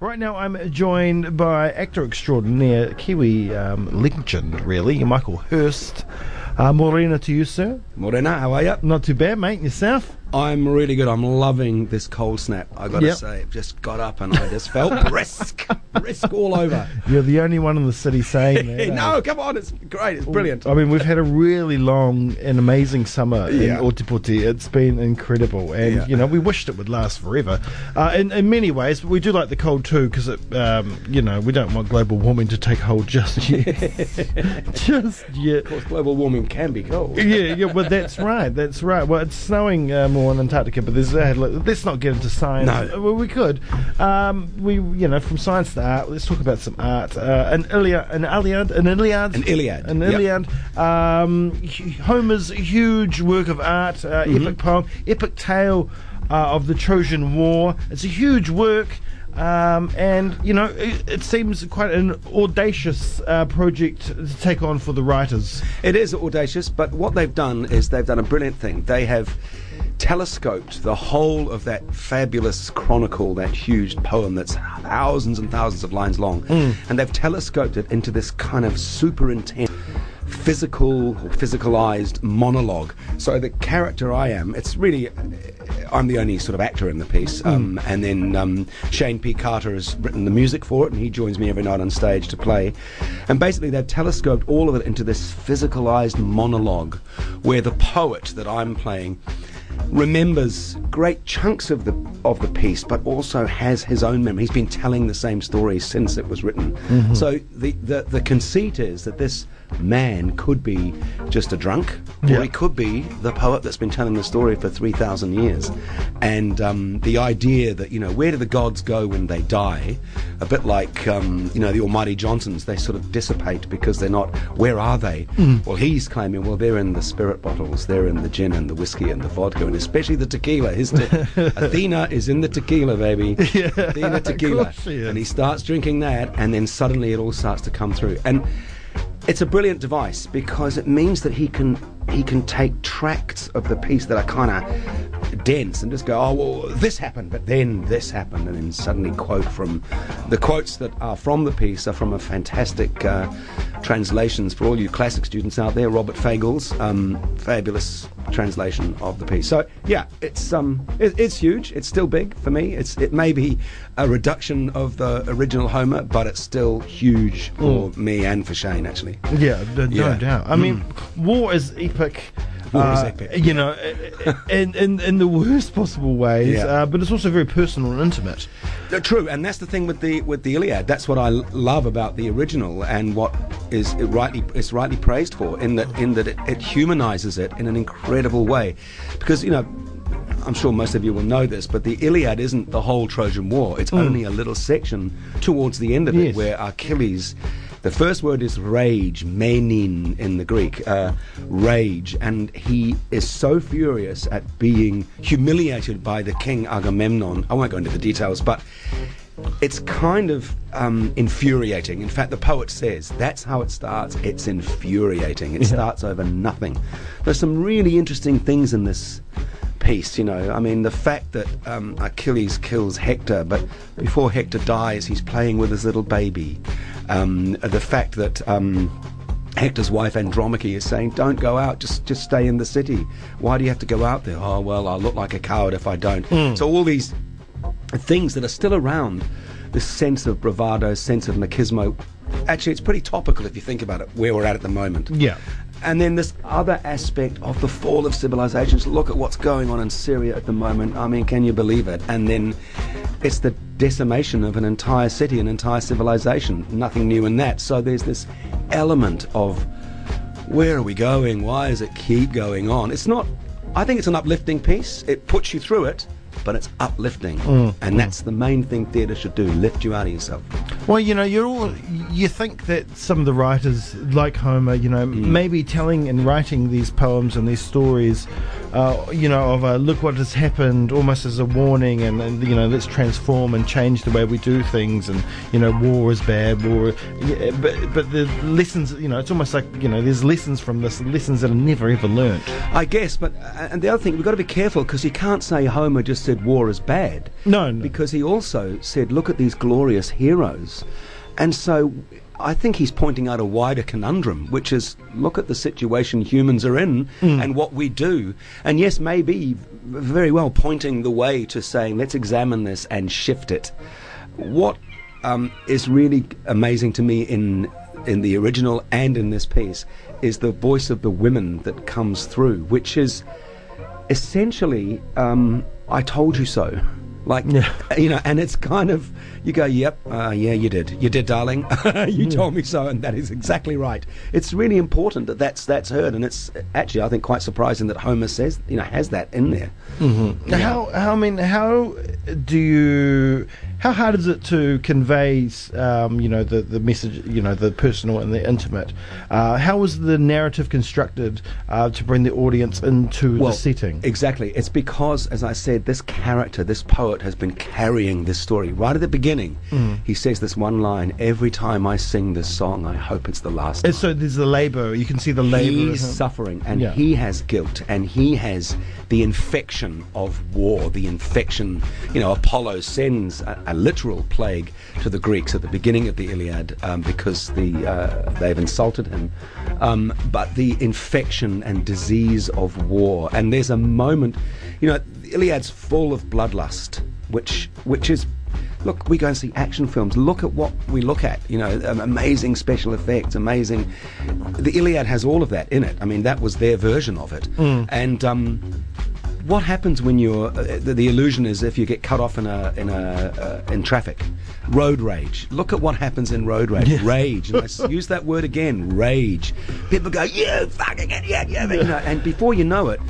Right now, I'm joined by actor extraordinaire, Kiwi um, legend, really, Michael Hurst. Uh, Morena to you, sir. Morena, how are you? Not too bad, mate. Yourself? I'm really good. I'm loving this cold snap. I got to Yep. say, just got up and I just felt brisk, brisk all over. You're the only one in the city saying that. eh? no, come on, it's great. It's brilliant. I mean, we've had a really long and amazing summer Yeah. in Otepoti. It's been incredible, and Yeah. you know we wished it would last forever. Uh, in, in many ways, but we do like the cold too because it, um, you know, we don't want global warming to take hold just yet. just yet. Of course, global warming can be cold. yeah, yeah, well, that's right. That's right. Well, it's snowing uh, more in Antarctica, but there's uh, let- let's not get into science. No. Uh, Well, we could. Um, we, you know, from science to art. Let's talk about some art. Uh, an Iliad, an Iliad, an Iliad, An Iliad, an yep. Um, Homer's huge work of art, uh, Mm-hmm. epic poem, epic tale uh, of the Trojan War. It's a huge work. Um, and you know, it, it seems quite an audacious uh, project to take on for the writers. It is audacious, but what they've done is they've done a brilliant thing. They have telescoped the whole of that fabulous chronicle, that huge poem that's thousands and thousands of lines long, and they've telescoped it into this kind of super intense physical or physicalized monologue. So the character I am, it's really, I'm the only sort of actor in the piece. Um, and then um, Shayne P. Carter has written the music for it, and he joins me every night on stage to play. And basically, they've telescoped all of it into this physicalized monologue where the poet that I'm playing remembers great chunks of the of the piece, but also has his own memory. He's been telling the same story since it was written. Mm-hmm. So the, the the conceit is that this man could be just a drunk, Yeah. or he could be the poet that's been telling the story for three thousand years. And um, the idea that you know where do the gods go when they die? A bit like um, you know the Almighty Johnsons, they sort of dissipate because they're not. Where are they? Well, he's claiming well they're in the spirit bottles, they're in the gin and the whiskey and the vodka, and especially the tequila. His te- Athena is in the tequila, baby. Athena of tequila, course she is. and he starts drinking that, and then suddenly it all starts to come through. And it's a brilliant device because it means that he can he can take tracts of the piece that are kind of dense and just go, oh well, this happened, but then this happened, and then suddenly quote from the quotes that are from the piece are from a fantastic uh, translations for all you classic students out there. Robert Fagles um, fabulous translation of the piece. So yeah, it's um it, it's huge. It's still big for me. It's it may be a reduction of the original Homer, but it's still huge for me and for Shayne actually. Yeah, no Yeah. doubt. I mean, war is epic. Uh. You know, in, in in the worst possible ways, Yeah. uh, but it's also very personal and intimate. True, and that's the thing with the with the Iliad. That's what I love about the original, and what is it rightly is rightly praised for in that in that it, it humanizes it in an incredible way, because you know. I'm sure most of you will know this, but the Iliad isn't the whole Trojan War. It's only a little section towards the end of Yes. it where Achilles, the first word is rage, menin in the Greek, uh, rage, and he is so furious at being humiliated by the king Agamemnon. I won't go into the details, but it's kind of um, infuriating. In fact, the poet says that's how it starts. It's infuriating. It starts over nothing. There's some really interesting things in this piece, you know. I mean, the fact that um, Achilles kills Hector, but before Hector dies, he's playing with his little baby. Um, the fact that. Um, Hector's wife Andromache is saying, "Don't go out. Just just stay in the city. Why do you have to go out there? Oh well, I'll look like a coward if I don't." So all these things that are still around, this sense of bravado, sense of machismo. Actually, it's pretty topical if you think about it, where we're at at the moment. Yeah. And then this other aspect of the fall of civilizations. Look at what's going on in Syria at the moment. I mean, can you believe it? And then it's the decimation of an entire city, an entire civilization. Nothing new in that. So there's this element of where are we going? Why does it keep going on? It's not. I think it's an uplifting piece. It puts you through it, but it's uplifting, and that's the main thing theatre should do: lift you out of yourself. Well, you know, you're all. You think that some of the writers, like Homer, you know, Mm. maybe telling and writing these poems and these stories uh, you know, of a look what has happened, almost as a warning, and, and you know, let's transform and change the way we do things, and you know, war is bad, war. Yeah, but but the lessons, you know, it's almost like you know, there's lessons from this, lessons that are never ever learnt. I guess, but uh, and the other thing we've got to be careful because you can't say Homer just said war is bad. No, no. because he also said, look at these glorious heroes, and so. I think he's pointing out a wider conundrum, which is look at the situation humans are in and what we do. And yes, maybe very well pointing the way to saying, let's examine this and shift it. What um, is really amazing to me in in the original and in this piece is the voice of the women that comes through, which is essentially, um, I told you so. Like, Yeah. you know, and it's kind of, you go, yep, uh, yeah, you did. You did, darling. you told me so, and that is exactly right. It's really important that that's, that's heard, and it's actually, I think, quite surprising that Homer says, you know, has that in there. Now, How, how, I mean, how do you, how hard is it to convey, um, you know, the, the message, you know, the personal and the intimate? Uh, how was the narrative constructed uh, to bring the audience into the setting? Exactly. It's because, as I said, this character, this poet, has been carrying this story right at the beginning. Mm. He says this one line: "Every time I sing this song, I hope it's the last." And so there's the labour. You can see the labour. He's suffering, and Yeah. he has guilt, and he has the infection of war. The infection, you know, Apollo sends a, a literal plague to the Greeks at the beginning of the Iliad um, because the uh, they've insulted him. Um, but the infection and disease of war, and there's a moment, you know, the Iliad's full of bloodlust, which which is look, we go and see action films. Look at what we look at. You know, um, amazing special effects, amazing. The Iliad has all of that in it. I mean, that was their version of it. And um, what happens when you're? Uh, the, the illusion is if you get cut off in a in a uh, in traffic, road rage. Look at what happens in road rage. Rage. And I s- use that word again. Rage. People go, you fucking idiot, yeah, you know, and before you know it.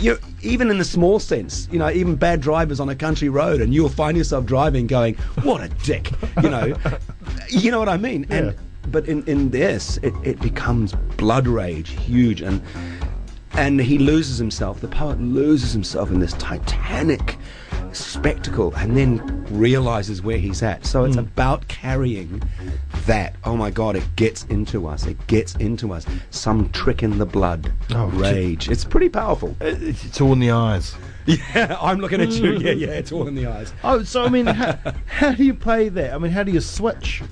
You even in the small sense, you know, even bad drivers on a country road, and you'll find yourself driving, going, "What a dick," you know, you know what I mean. And but in in this, it, it becomes blood rage, huge, and and he loses himself. The poet loses himself in this titanic spectacle, and then realizes where he's at. So it's hmm. about carrying that. Oh my God! It gets into us. It gets into us. Some trick in the blood, Oh, rage. It's pretty powerful. It's, it's all in the eyes. Yeah, I'm looking at you. Hmm. Yeah, yeah. It's all in the eyes. Oh, so I mean, how, how do you play that? I mean, how do you switch?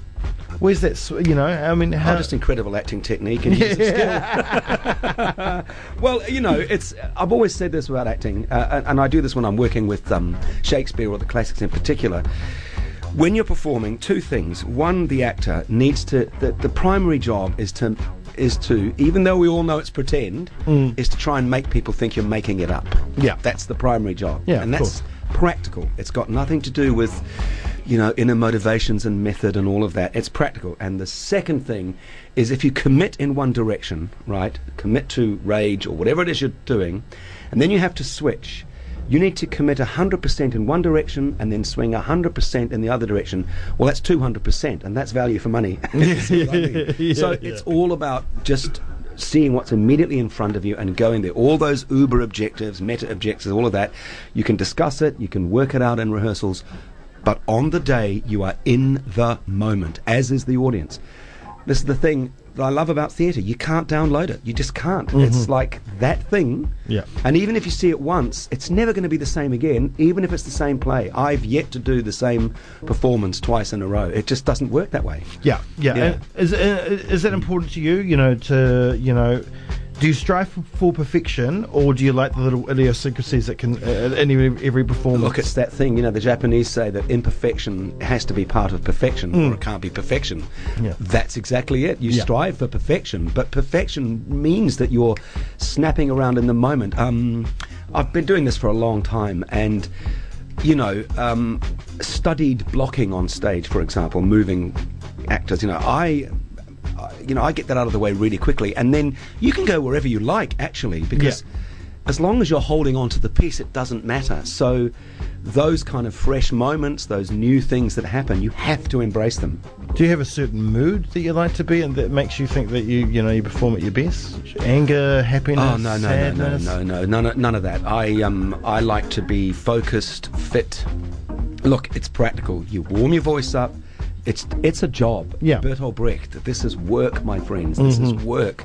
Where's that? You know, I mean, how? Oh, just incredible acting technique and use of skill. well, you know, it's. I've always said this about acting, uh, and, and I do this when I'm working with um, Shakespeare or the classics in particular. When you're performing, two things. One, the actor needs to. The, the primary job is to is to, even though we all know it's pretend, is to try and make people think you're making it up. Mm. Yeah. that's the primary job. Yeah, and that's practical. It's got nothing to do with, you know, inner motivations and method and all of that. It's practical. And the second thing is if you commit in one direction, right, commit to rage or whatever it is you're doing, and then you have to switch. You need to commit 100% in one direction and then swing 100% in the other direction. Well, that's 200%, and that's value for money. What I mean? Yeah, so yeah. it's all about just seeing what's immediately in front of you and going there. All those uber objectives, meta objectives, all of that, you can discuss it, you can work it out in rehearsals, but on the day you are in the moment, as is the audience. This is the thing that I love about theatre. You can't download it. You just can't. It's like that thing. Yeah. And even if you see it once, it's never going to be the same again, even if it's the same play. I've yet to do the same performance twice in a row. It just doesn't work that way. Yeah, yeah. Yeah. Is uh, is that important to you? You know, to you know, do you strive for, perfection, or do you like the little idiosyncrasies that can uh, in every, every performance? Look, it's that thing. You know, the Japanese say that imperfection has to be part of perfection, or it can't be perfection. Yeah. That's exactly it. You Yeah. strive for perfection, but perfection means that you're snapping around in the moment. Um, I've been doing this for a long time, and you know, um, studied blocking on stage, for example, moving actors. You know, I. I- You know, I get that out of the way really quickly, and then you can go wherever you like, actually, because Yeah. as long as you're holding on to the piece, it doesn't matter. So those kind of fresh moments, those new things that happen, you have to embrace them. Do you have a certain mood that you like to be in that makes you think that you you know you perform at your best? Anger, happiness, Oh no no no no sadness? no no none of, none of that. I um I like to be focused, fit. Look, it's practical. You warm your voice up. It's it's a job. Yeah. Bertolt Brecht. This is work, my friends. This is work,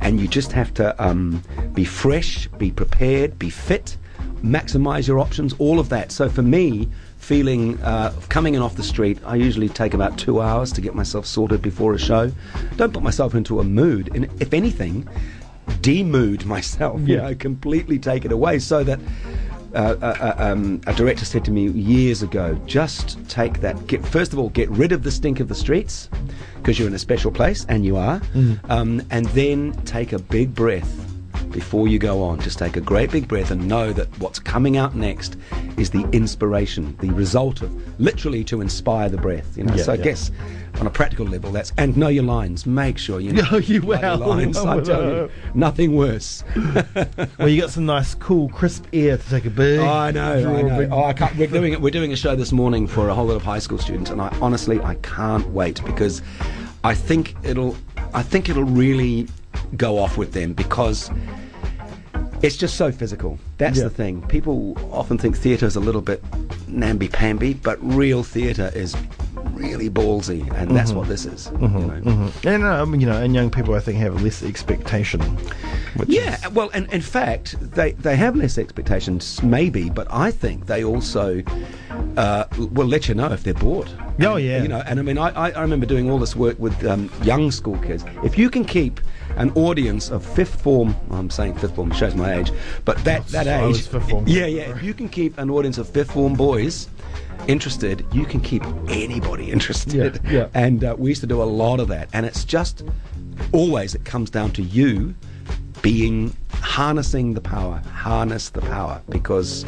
and you just have to um, be fresh, be prepared, be fit, maximize your options. All of that. So for me. Feeling uh, coming in off the street, I usually take about two hours to get myself sorted before a show. Don't put myself into a mood, and if anything, demood myself, you Yeah. know, completely take it away. So that uh, uh, uh, um, a director said to me years ago, just take that. Get, first of all, get rid of the stink of the streets because you're in a special place, and you are. Um, and then take a big breath before you go on. Just take a great big breath and know that what's coming out next is the inspiration, the result of literally to inspire the breath. You know. Yeah, so I guess on a practical level, that's and know your lines. Make sure you know Oh, you well. lines. I tell you, nothing worse. Well, you got some nice, cool, crisp air to take a big. I know, I know. Oh, I can't, we're doing it. We're doing a show this morning for a whole lot of high school students, and I honestly I can't wait because I think it'll I think it'll really go off with them because it's just so physical. That's Yeah. the thing. People often think theatre is a little bit namby-pamby, but real theatre is really ballsy, and that's Mm-hmm. what this is. you know. And uh, I mean, you know, and young people, I think, have less expectation. Yeah, is- well, and in fact, they, they have less expectations, maybe, but I think they also uh, will let you know if they're bored. Oh, And, yeah. You know, and I mean, I, I remember doing all this work with um, young school kids. If you can keep an audience of fifth form, I'm saying fifth form shows my age, but that, that I age. fifth form. Yeah, yeah. If you can keep an audience of fifth form boys interested, you can keep anybody interested. Yeah, yeah. And uh, we used to do a lot of that. And it's just always, it comes down to you being harnessing the power, harness the power, because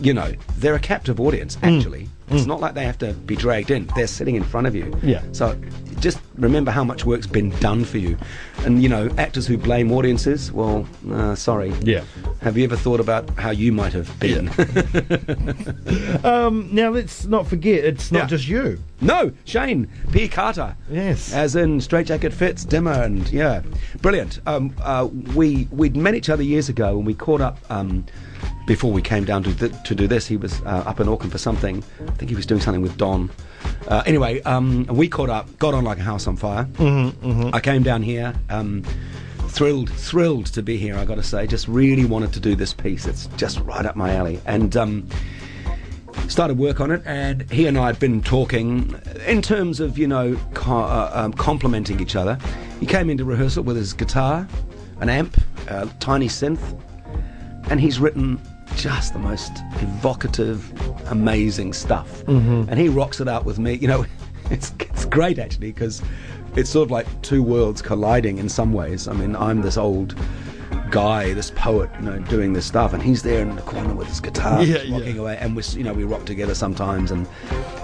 you know they're a captive audience. Mm. Actually, it's not like they have to be dragged in; they're sitting in front of you. Yeah. So just remember how much work's been done for you, and you know actors who blame audiences. Well, uh, sorry. Yeah. Have you ever thought about how you might have been? Um, now let's not forget, it's not Yeah. just you. no, Shayne P. Carter. Yes. As in Straitjacket Fits, Dimmer, and yeah, brilliant. Um, uh, we we'd met each other years ago, and we caught up um, before we came down to th- to do this. He was uh, up in Auckland for something. I think he was doing something with Don. Uh, anyway, um, we caught up, got on like a house on fire. Mm-hmm, I came down here. Um, thrilled, thrilled to be here. I got to say, just really wanted to do this piece. It's just right up my alley, and. Um, started work on it, and he and I had been talking in terms of you know co- uh, um, complementing each other. He came into rehearsal with his guitar, an amp, a tiny synth, and he's written just the most evocative, amazing stuff. Mm-hmm. And he rocks it out with me. You know, it's it's great actually because it's sort of like two worlds colliding in some ways. I mean, I'm this old guy, this poet, you know, doing this stuff, and he's there in the corner with his guitar, Yeah, rocking yeah. away, and we, you know, we rock together sometimes, and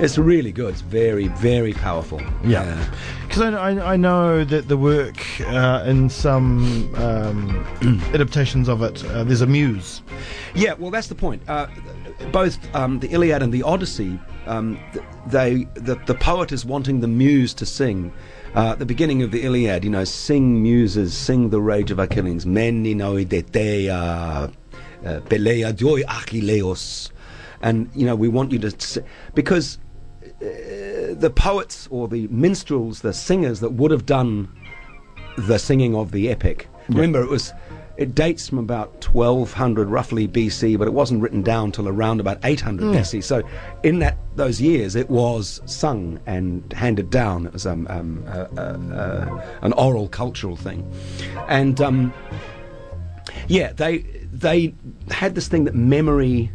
it's really good. It's very, very powerful. Yeah, because I, I, I know that the work uh, in some um, adaptations of it, uh, there's a muse. Yeah, well, that's the point. Uh, both um, the Iliad and the Odyssey, um, they the, the poet is wanting the muse to sing. Uh, the beginning of the Iliad, you know, sing muses, sing the rage of Achilles. Meni noi deteia, uh, pelea dioi Achilleos. And, you know, we want you to... s- Because uh, the poets or the minstrels, the singers that would have done the singing of the epic. Remember, it was it dates from about 1200 roughly BC, but it wasn't written down till around about 800 BC. So, in that those years, it was sung and handed down. It was um, um, uh, uh, uh, an oral cultural thing, and um, yeah, they they had this thing that memory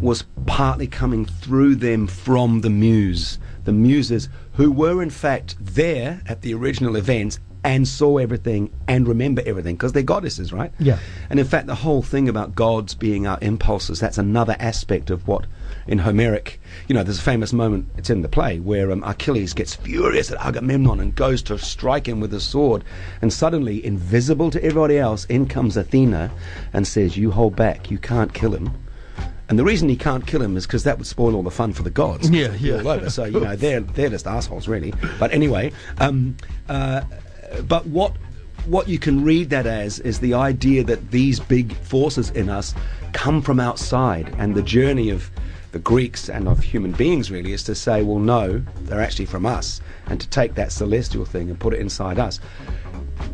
was partly coming through them from the muse, the muses who were in fact there at the original events and saw everything and remember everything because they're goddesses, right? Yeah. And in fact, the whole thing about gods being our impulses, that's another aspect of what in Homeric, you know, there's a famous moment, it's in the play, where um, Achilles gets furious at Agamemnon and goes to strike him with his sword. And suddenly, invisible to everybody else, in comes Athena and says, You hold back, you can't kill him. And the reason he can't kill him is because that would spoil all the fun for the gods. Yeah, yeah. All over. So you know they're they're just assholes, really. But anyway, um, uh, but what what you can read that as is the idea that these big forces in us come from outside, and the journey of the Greeks and of human beings really is to say, well, no, they're actually from us, and to take that celestial thing and put it inside us.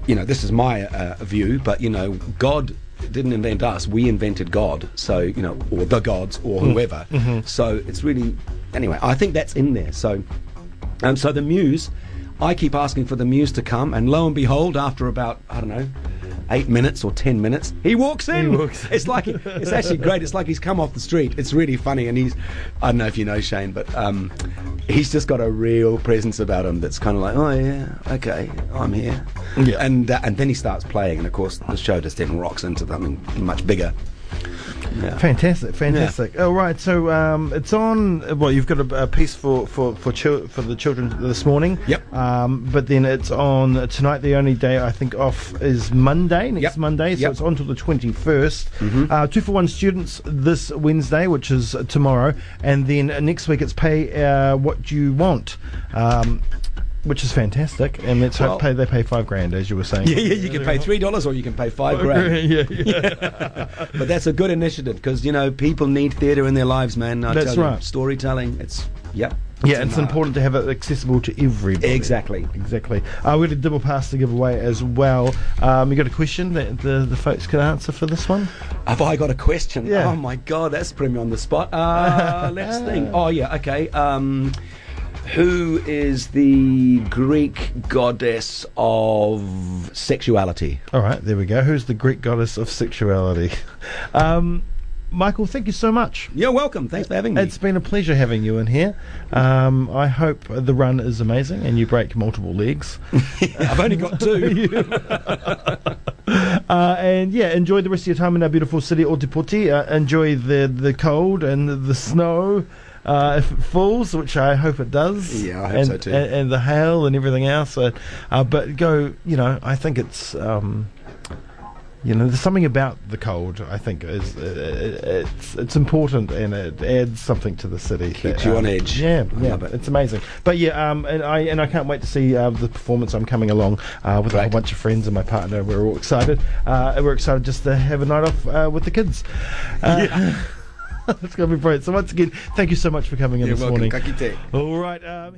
You know, this is my uh, view, but you know, God didn't invent us; we invented God. So you know, or the gods, or whoever. So it's really, anyway. I think that's in there. So, um, so the muse, I keep asking for the muse to come, and lo and behold, after about I don't know, eight minutes or ten minutes, he walks in. He walks in. It's like it's actually great. It's like he's come off the street. It's really funny, and he's I don't know if you know Shayne, but um, he's just got a real presence about him that's kind of like, oh yeah, okay, I'm here. Yeah. And uh, and then he starts playing, and of course the show just then rocks into something much bigger. Yeah. Fantastic, fantastic. All right, so um, it's on. Well, you've got a, a piece for for for, chil- for the children this morning. Yep. Um, but then it's on tonight. The only day I think off is Monday. Next Yep. Monday, so Yep. it's on till the twenty Uh, two for one students this Wednesday, which is tomorrow, and then next week it's pay uh, what you want. Um, which is fantastic, and let's Well- hope pay, they pay five grand, as you were saying. Yeah, yeah, you can pay three dollars or you can pay five grand. yeah, yeah. But that's a good initiative because you know people need theatre in their lives, man. I That's tell you, right. storytelling. It's yeah, Yeah, it's important to have it accessible to everybody. Exactly. Exactly. Uh, we got a double pass to give away as well. Um, you got a question that the, the folks can answer for this one? Have I got a question? Yeah. Oh my god, that's putting me on the spot. Uh, let's think. Oh yeah, okay. Um, who is the Greek goddess of sexuality? All right, there we go. Who's the Greek goddess of sexuality? Um, Michael, thank you so much. You're welcome. Thanks for having me. It's been a pleasure having you in here. Um, I hope the run is amazing and you break multiple legs. I've only got two. Uh, and yeah, enjoy the rest of your time in our beautiful city, Otepoti. Uh, enjoy the the cold and the, the snow. Uh, if it falls, which I hope it does, Yeah, I hope and, so too. and, and the hail and everything else. Uh, uh, but go, you know, I think it's, um, you know, there's something about the cold. I think is uh, it's it's important and it adds something to the city. Keeps that, you um, on edge. Yeah, I yeah, it. it's amazing. But yeah, um, and I and I can't wait to see uh, the performance. I'm coming along uh, with a whole bunch of friends and my partner. We're all excited. Uh, we're excited just to have a night off uh, with the kids. Uh, it's going to be brilliant. So once again, thank you so much for coming in You're this welcome. morning. Kakite. All right. Um,